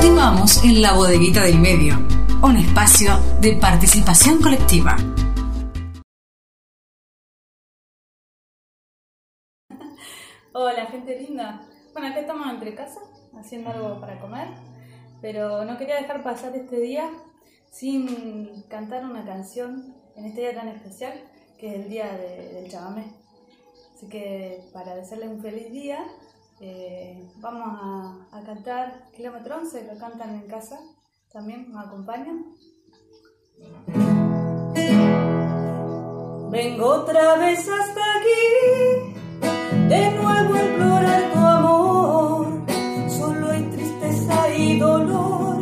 Continuamos en la bodeguita del medio, un espacio de participación colectiva. Hola, gente linda. Bueno, acá estamos entre casa, haciendo algo para comer, pero no quería dejar pasar este día sin cantar una canción en este día tan especial que es el día del chamamé. Así que para desearles un feliz día, eh, vamos a, cantar Kilómetro 11, lo cantan en casa, también me acompañan. Vengo otra vez hasta aquí, de nuevo a implorar tu amor. Solo hay tristeza y dolor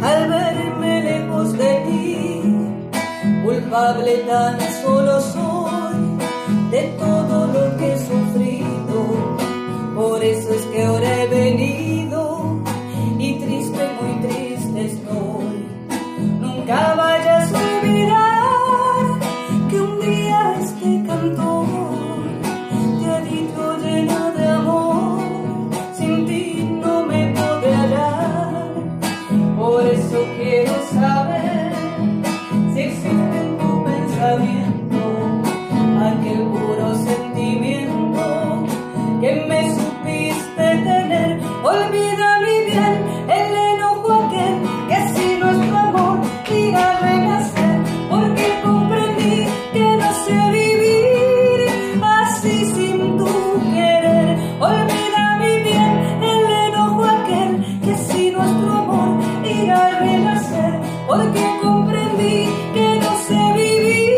al verme lejos de ti. Culpable tan solo soy acaba sin tu querer. Olvida mi bien el enojo aquel que si nuestro amor iba a renacer, porque comprendí que no sé vivir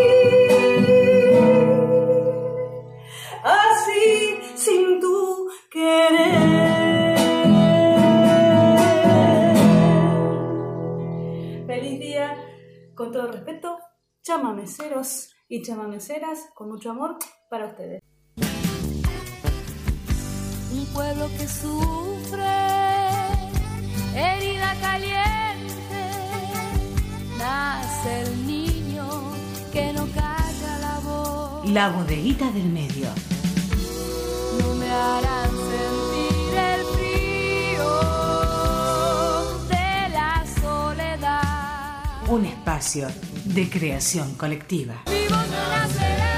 así sin tu querer. Feliz día, con todo respeto, chamameceros y chamameceras, con mucho amor para ustedes. Pueblo que sufre, herida caliente, nace el niño que no calla la voz. La bodeguita del medio. No me harán sentir el frío de la soledad. Un espacio de creación colectiva. Nacerá